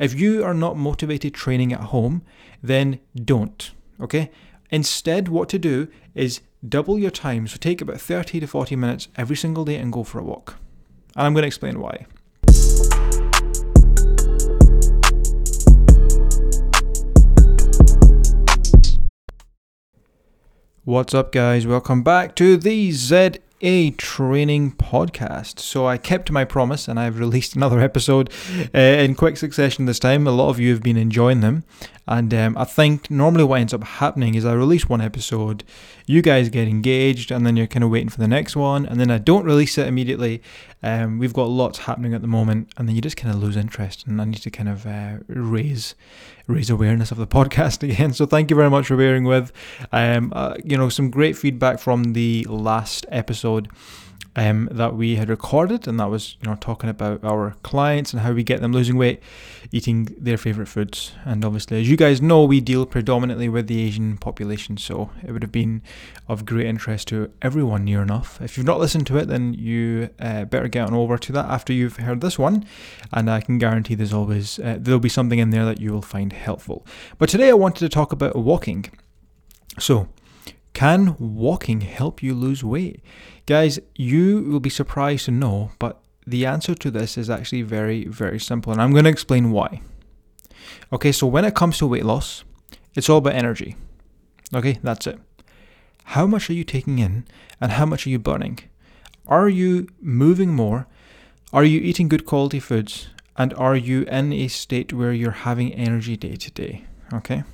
If you are not motivated training at home, then don't. Okay? Instead, what to do is double your time. So take about 30 to 40 minutes every single day and go for a walk. And I'm going to explain why. What's up, guys? Welcome back to the ZA Training Podcast. So, I kept my promise and I've released another episode uh, in quick succession this time. A lot of you have been enjoying them. And um, I think normally what ends up happening is I release one episode, you guys get engaged, and then you're kind of waiting for the next one, and then I don't release it immediately. Um, we've got lots happening at the moment, and then you just kind of lose interest, and I need to kind of uh, raise raise awareness of the podcast again. So thank you very much for bearing with. Um, uh, you know, some great feedback from the last episode um, that we had recorded, and that was you know talking about our clients and how we get them losing weight, eating their favorite foods. And obviously, as you guys know, we deal predominantly with the Asian population, so it would have been of great interest to everyone near enough. If you've not listened to it, then you uh, better get on over to that after you've heard this one, and I can guarantee there's always uh, there'll be something in there that you will find helpful. But today, I wanted to talk about walking. So. Can walking help you lose weight? Guys, you will be surprised to know, but the answer to this is actually very, very simple, and I'm going to explain why. Okay, so when it comes to weight loss, it's all about energy. Okay, that's it. How much are you taking in and how much are you burning? Are you moving more? Are you eating good quality foods? And are you in a state where you're having energy day to day? Okay?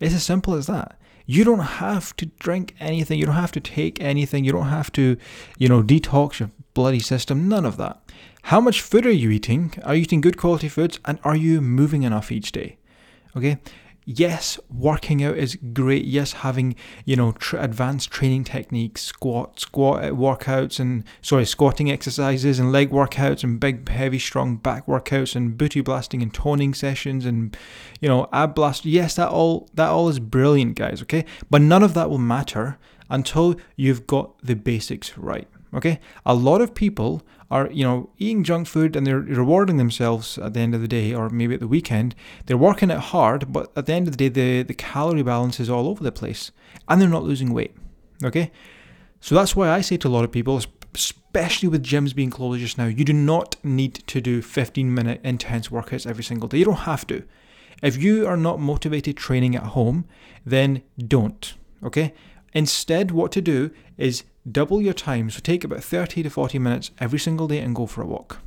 It's as simple as that. You don't have to drink anything. You don't have to take anything. You don't have to, you know, detox your bloody system. None of that. How much food are you eating? Are you eating good quality foods? And are you moving enough each day? Okay yes, working out is great. Yes, having you know tr- advanced training techniques, squat, squat uh, workouts, and sorry, squatting exercises and leg workouts and big, heavy, strong back workouts and booty blasting and toning sessions and you know ab blast. Yes, that all that all is brilliant, guys. Okay, but none of that will matter until you've got the basics right. Okay, a lot of people are you know eating junk food and they're rewarding themselves at the end of the day or maybe at the weekend. They're working it hard, but at the end of the day, the the calorie balance is all over the place, and they're not losing weight. Okay, so that's why I say to a lot of people, especially with gyms being closed just now, you do not need to do 15 minute intense workouts every single day. You don't have to. If you are not motivated training at home, then don't. Okay. Instead, what to do is double your time. So take about 30 to 40 minutes every single day and go for a walk.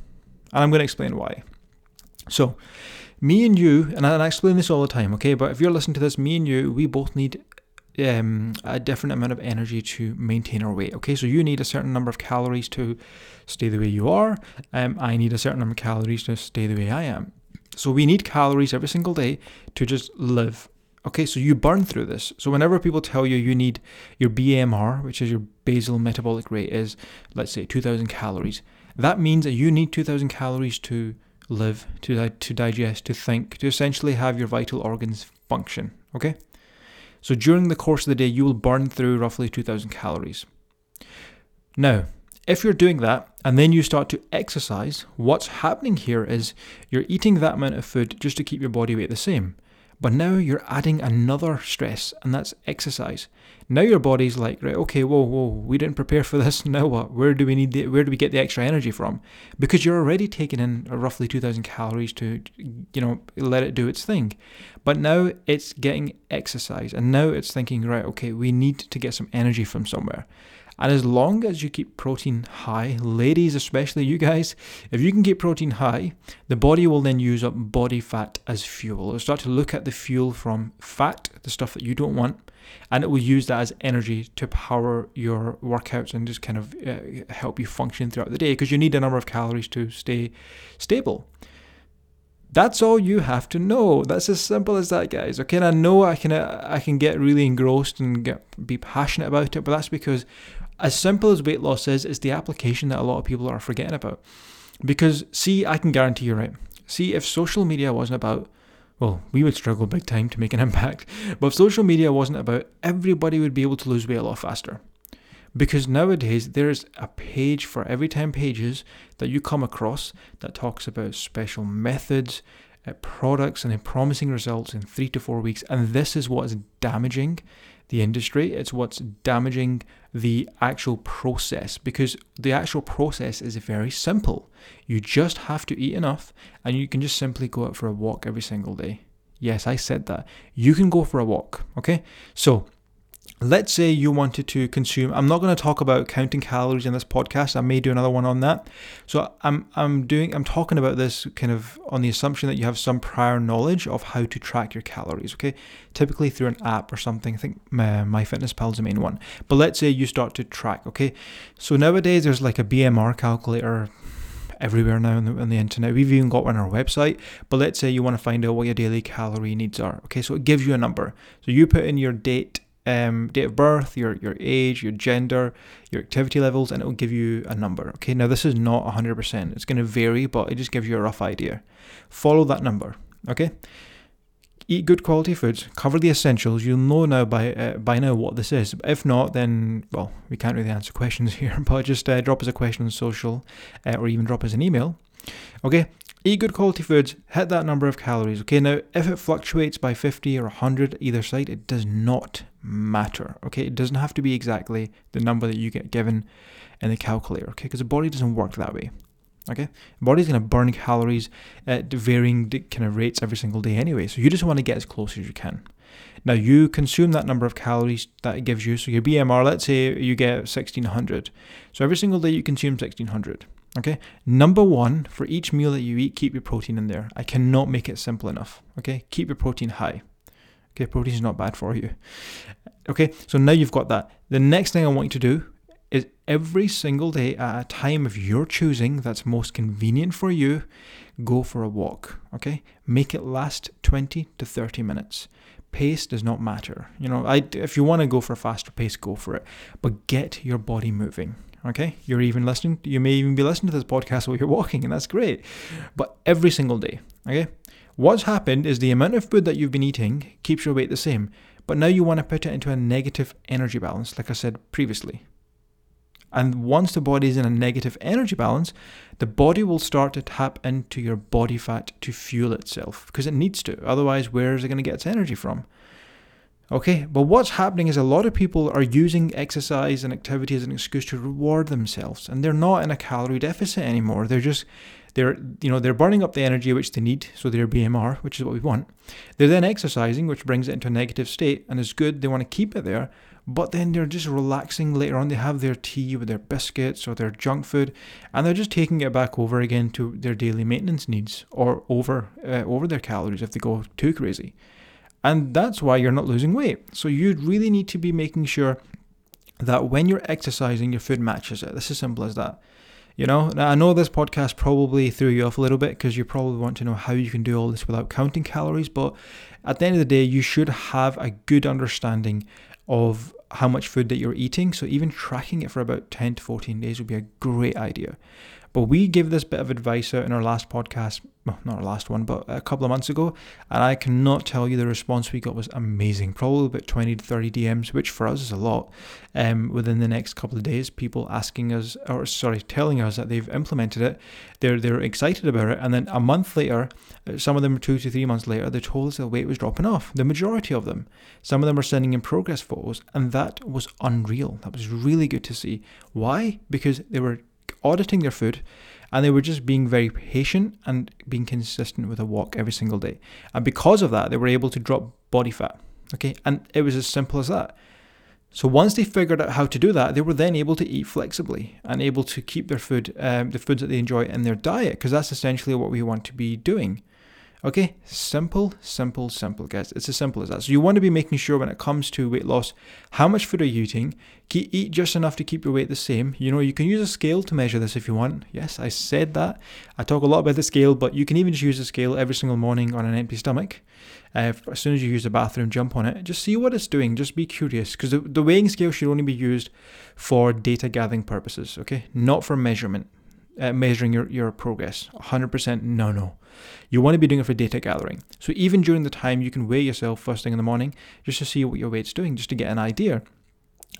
And I'm going to explain why. So, me and you, and I explain this all the time, okay? But if you're listening to this, me and you, we both need um, a different amount of energy to maintain our weight. Okay, so you need a certain number of calories to stay the way you are. Um, I need a certain number of calories to stay the way I am. So we need calories every single day to just live Okay, so you burn through this. So whenever people tell you you need your BMR, which is your basal metabolic rate, is let's say 2,000 calories, that means that you need 2,000 calories to live, to to digest, to think, to essentially have your vital organs function. Okay, so during the course of the day, you will burn through roughly 2,000 calories. Now, if you're doing that and then you start to exercise, what's happening here is you're eating that amount of food just to keep your body weight the same. But now you're adding another stress, and that's exercise. Now your body's like, right, okay, whoa, whoa, we didn't prepare for this. Now what? Where do we need the, where do we get the extra energy from? Because you're already taking in roughly 2,000 calories to, you know, let it do its thing. But now it's getting exercise, and now it's thinking, right, okay, we need to get some energy from somewhere. And as long as you keep protein high, ladies, especially you guys, if you can keep protein high, the body will then use up body fat as fuel. It'll start to look at the fuel from fat, the stuff that you don't want, and it will use that as energy to power your workouts and just kind of uh, help you function throughout the day because you need a number of calories to stay stable. That's all you have to know. That's as simple as that, guys. Okay, and I know I can uh, I can get really engrossed and get be passionate about it, but that's because as simple as weight loss is, it's the application that a lot of people are forgetting about. Because, see, I can guarantee you're right? See, if social media wasn't about, well, we would struggle big time to make an impact. But if social media wasn't about, everybody would be able to lose weight a lot faster. Because nowadays there's a page for every 10 pages that you come across that talks about special methods, uh, products and promising results in three to four weeks. And this is what is damaging the industry. It's what's damaging the actual process because the actual process is very simple. You just have to eat enough and you can just simply go out for a walk every single day. Yes, I said that. You can go for a walk, okay? So, let's say you wanted to consume i'm not going to talk about counting calories in this podcast i may do another one on that so i'm i'm doing i'm talking about this kind of on the assumption that you have some prior knowledge of how to track your calories okay typically through an app or something i think my, MyFitnessPal is the main one but let's say you start to track okay so nowadays there's like a bmr calculator everywhere now on the, on the, internet. We've even got one on our website. But let's say you want to find out what your daily calorie needs are. Okay, so it gives you a number. So you put in your date um, date of birth, your, your age, your gender, your activity levels, and it will give you a number. Okay, now this is not 100%, it's going to vary, but it just gives you a rough idea. Follow that number. Okay, eat good quality foods, cover the essentials. You'll know now by uh, by now what this is. If not, then well, we can't really answer questions here. But just uh, drop us a question on social, uh, or even drop us an email. Okay, Eat good quality foods, hit that number of calories. Okay, now if it fluctuates by 50 or 100 either side, it does not matter. Okay, it doesn't have to be exactly the number that you get given in the calculator. Okay, because the body doesn't work that way. Okay, the body's going to burn calories at varying kind of rates every single day anyway. So you just want to get as close as you can. Now you consume that number of calories that it gives you. So your BMR, let's say you get 1600. So every single day you consume 1600. Okay, number one for each meal that you eat, keep your protein in there. I cannot make it simple enough. Okay, keep your protein high. Okay, protein is not bad for you. Okay, so now you've got that. The next thing I want you to do is every single day at a time of your choosing that's most convenient for you, go for a walk. Okay, make it last 20 to 30 minutes. Pace does not matter. You know, I, if you want to go for a faster pace, go for it. But get your body moving. Okay, you're even listening. You may even be listening to this podcast while you're walking, and that's great. But every single day, okay. What's happened is the amount of food that you've been eating keeps your weight the same, but now you want to put it into a negative energy balance, like I said previously. And once the body is in a negative energy balance, the body will start to tap into your body fat to fuel itself because it needs to. Otherwise, where is it going to get its energy from? Okay, but what's happening is a lot of people are using exercise and activity as an excuse to reward themselves, and they're not in a calorie deficit anymore. They're just they're you know they're burning up the energy which they need, so their BMR, which is what we want. They're then exercising, which brings it into a negative state, and is good. They want to keep it there, but then they're just relaxing later on. They have their tea with their biscuits or their junk food, and they're just taking it back over again to their daily maintenance needs or over uh, over their calories if they go too crazy. And that's why you're not losing weight. So you really need to be making sure that when you're exercising, your food matches it. This is simple as that. You know, now I know this podcast probably threw you off a little bit because you probably want to know how you can do all this without counting calories, but at the end of the day, you should have a good understanding of how much food that you're eating. So even tracking it for about 10 to 14 days would be a great idea. But we gave this bit of advice out in our last podcast, well, not our last one, but a couple of months ago, and I cannot tell you the response we got was amazing. Probably about 20 to 30 DMs, which for us is a lot. Um, within the next couple of days, people asking us, or sorry, telling us that they've implemented it, they're they're excited about it, and then a month later, uh, some of them two to three months later, they told us the weight was dropping off. The majority of them, some of them are sending in progress photos, and that was unreal. That was really good to see. Why? Because they were auditing their food and they were just being very patient and being consistent with a walk every single day. And because of that, they were able to drop body fat. Okay, and it was as simple as that. So once they figured out how to do that, they were then able to eat flexibly and able to keep their food, um, the foods that they enjoy in their diet, because that's essentially what we want to be doing. Okay, simple, simple, simple, guys. It's as simple as that. So you want to be making sure when it comes to weight loss, how much food are you eating? Eat just enough to keep your weight the same. You know, you can use a scale to measure this if you want. Yes, I said that. I talk a lot about the scale, but you can even just use a scale every single morning on an empty stomach. Uh, as soon as you use the bathroom, jump on it. Just see what it's doing. Just be curious, because the, the weighing scale should only be used for data gathering purposes. Okay, not for measurement uh, measuring your, your progress. 100% no, no. You want to be doing it for data gathering. So even during the time, you can weigh yourself first thing in the morning just to see what your weight's doing, just to get an idea.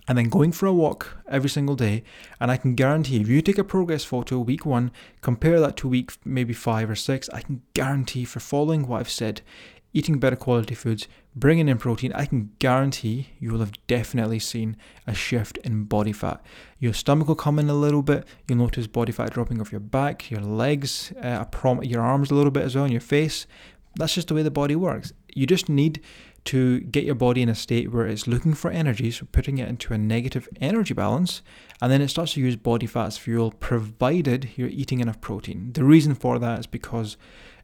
and then going for a walk every single day. And I can guarantee if you take a progress photo week one, compare that to week maybe five or six, I can guarantee for following what I've said, eating better quality foods, bringing in protein, I can guarantee you will have definitely seen a shift in body fat. Your stomach will come in a little bit. You'll notice body fat dropping off your back, your legs, uh, your arms a little bit as well, and your face. That's just the way the body works. You just need to get your body in a state where it's looking for energy, so putting it into a negative energy balance, and then it starts to use body fat as fuel, provided you're eating enough protein. The reason for that is because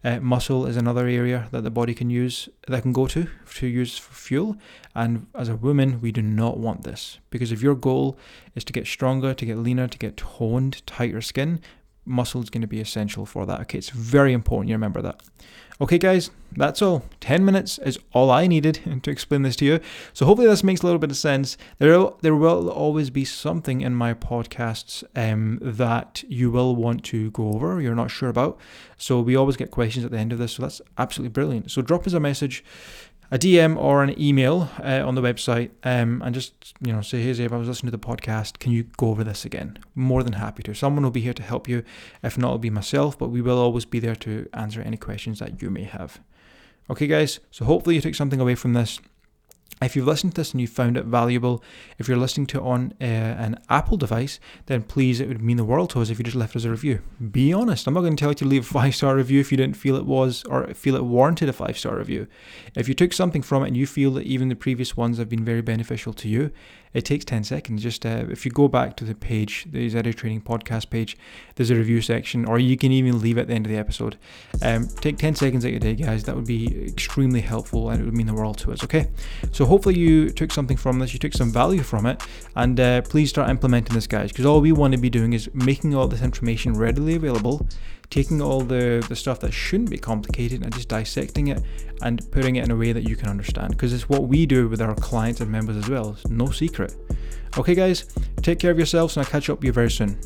uh, muscle is another area that the body can use, that can go to to use for fuel. And as a woman, we do not want this because if your goal is to get stronger, to get leaner, to get toned, tighter skin, muscle is going to be essential for that. Okay, it's very important you remember that. Okay, guys, that's all. 10 minutes is all I needed to explain this to you. So hopefully this makes a little bit of sense. There, there will always be something in my podcasts um, that you will want to go over, you're not sure about. So we always get questions at the end of this. So that's absolutely brilliant. So drop us a message a DM or an email uh, on the website um, and just you know say, hey Zayb, I was listening to the podcast. Can you go over this again? More than happy to. Someone will be here to help you. If not, it'll be myself, but we will always be there to answer any questions that you may have. Okay, guys. So hopefully you took something away from this. If you've listened to this and you found it valuable, if you're listening to it on uh, an Apple device, then please, it would mean the world to us if you just left us a review. Be honest. I'm not going to tell you to leave a five star review if you didn't feel it was or feel it warranted a five star review. If you took something from it and you feel that even the previous ones have been very beneficial to you, it takes 10 seconds. Just uh, if you go back to the page, the ZA Training podcast page, there's a review section, or you can even leave at the end of the episode. Um, take 10 seconds out your day, guys. That would be extremely helpful and it would mean the world to us, okay? So hopefully you took something from this, you took some value from it, and uh, please start implementing this, guys, because all we want to be doing is making all this information readily available taking all the, the stuff that shouldn't be complicated and just dissecting it and putting it in a way that you can understand. Because it's what we do with our clients and members as well. It's no secret. Okay, guys, take care of yourselves and I'll catch up with you very soon.